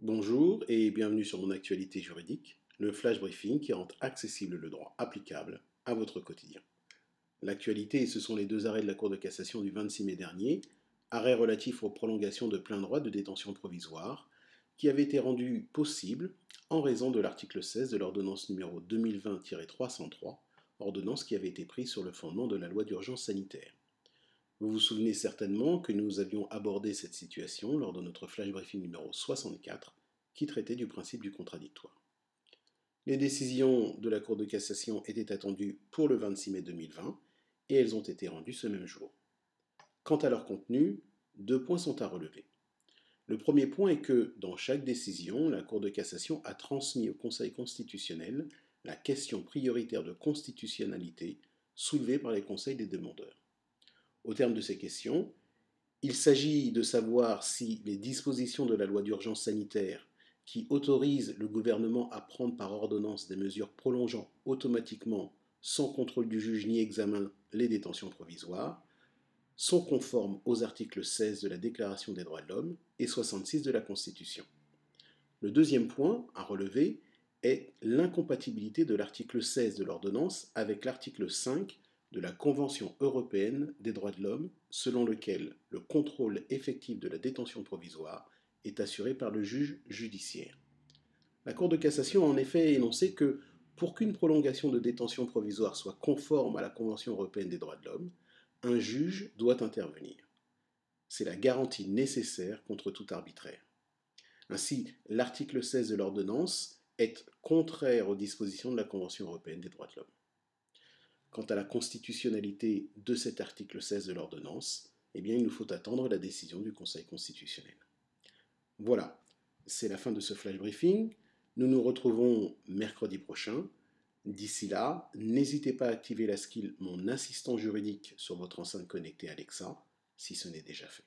Bonjour et bienvenue sur mon actualité juridique, le flash briefing qui rend accessible le droit applicable à votre quotidien. L'actualité, ce sont les deux arrêts de la Cour de cassation du 26 mai dernier, arrêt relatif aux prolongations de plein droit de détention provisoire, qui avaient été rendus possibles en raison de l'article 16 de l'ordonnance numéro 2020-303, ordonnance qui avait été prise sur le fondement de la loi d'urgence sanitaire. Vous vous souvenez certainement que nous avions abordé cette situation lors de notre flash briefing numéro 64 qui traitait du principe du contradictoire. Les décisions de la Cour de cassation étaient attendues pour le 26 mai 2020 et elles ont été rendues ce même jour. Quant à leur contenu, deux points sont à relever. Le premier point est que, dans chaque décision, la Cour de cassation a transmis au Conseil constitutionnel la question prioritaire de constitutionnalité soulevée par les conseils des demandeurs. Au terme de ces questions, il s'agit de savoir si les dispositions de la loi d'urgence sanitaire qui autorisent le gouvernement à prendre par ordonnance des mesures prolongeant automatiquement, sans contrôle du juge ni examen, les détentions provisoires, sont conformes aux articles 16 de la Déclaration des droits de l'homme et 66 de la Constitution. Le deuxième point à relever est l'incompatibilité de l'article 16 de l'ordonnance avec l'article 5 de la Convention européenne des droits de l'homme, selon lequel le contrôle effectif de la détention provisoire est assuré par le juge judiciaire. La Cour de cassation a en effet énoncé que pour qu'une prolongation de détention provisoire soit conforme à la Convention européenne des droits de l'homme, un juge doit intervenir. C'est la garantie nécessaire contre tout arbitraire. Ainsi, l'article 16 de l'ordonnance est contraire aux dispositions de la Convention européenne des droits de l'homme. Quant à la constitutionnalité de cet article 16 de l'ordonnance, eh bien, il nous faut attendre la décision du Conseil constitutionnel. Voilà, c'est la fin de ce flash briefing. Nous nous retrouvons mercredi prochain. D'ici là, n'hésitez pas à activer la skill Mon assistant juridique sur votre enceinte connectée Alexa, si ce n'est déjà fait.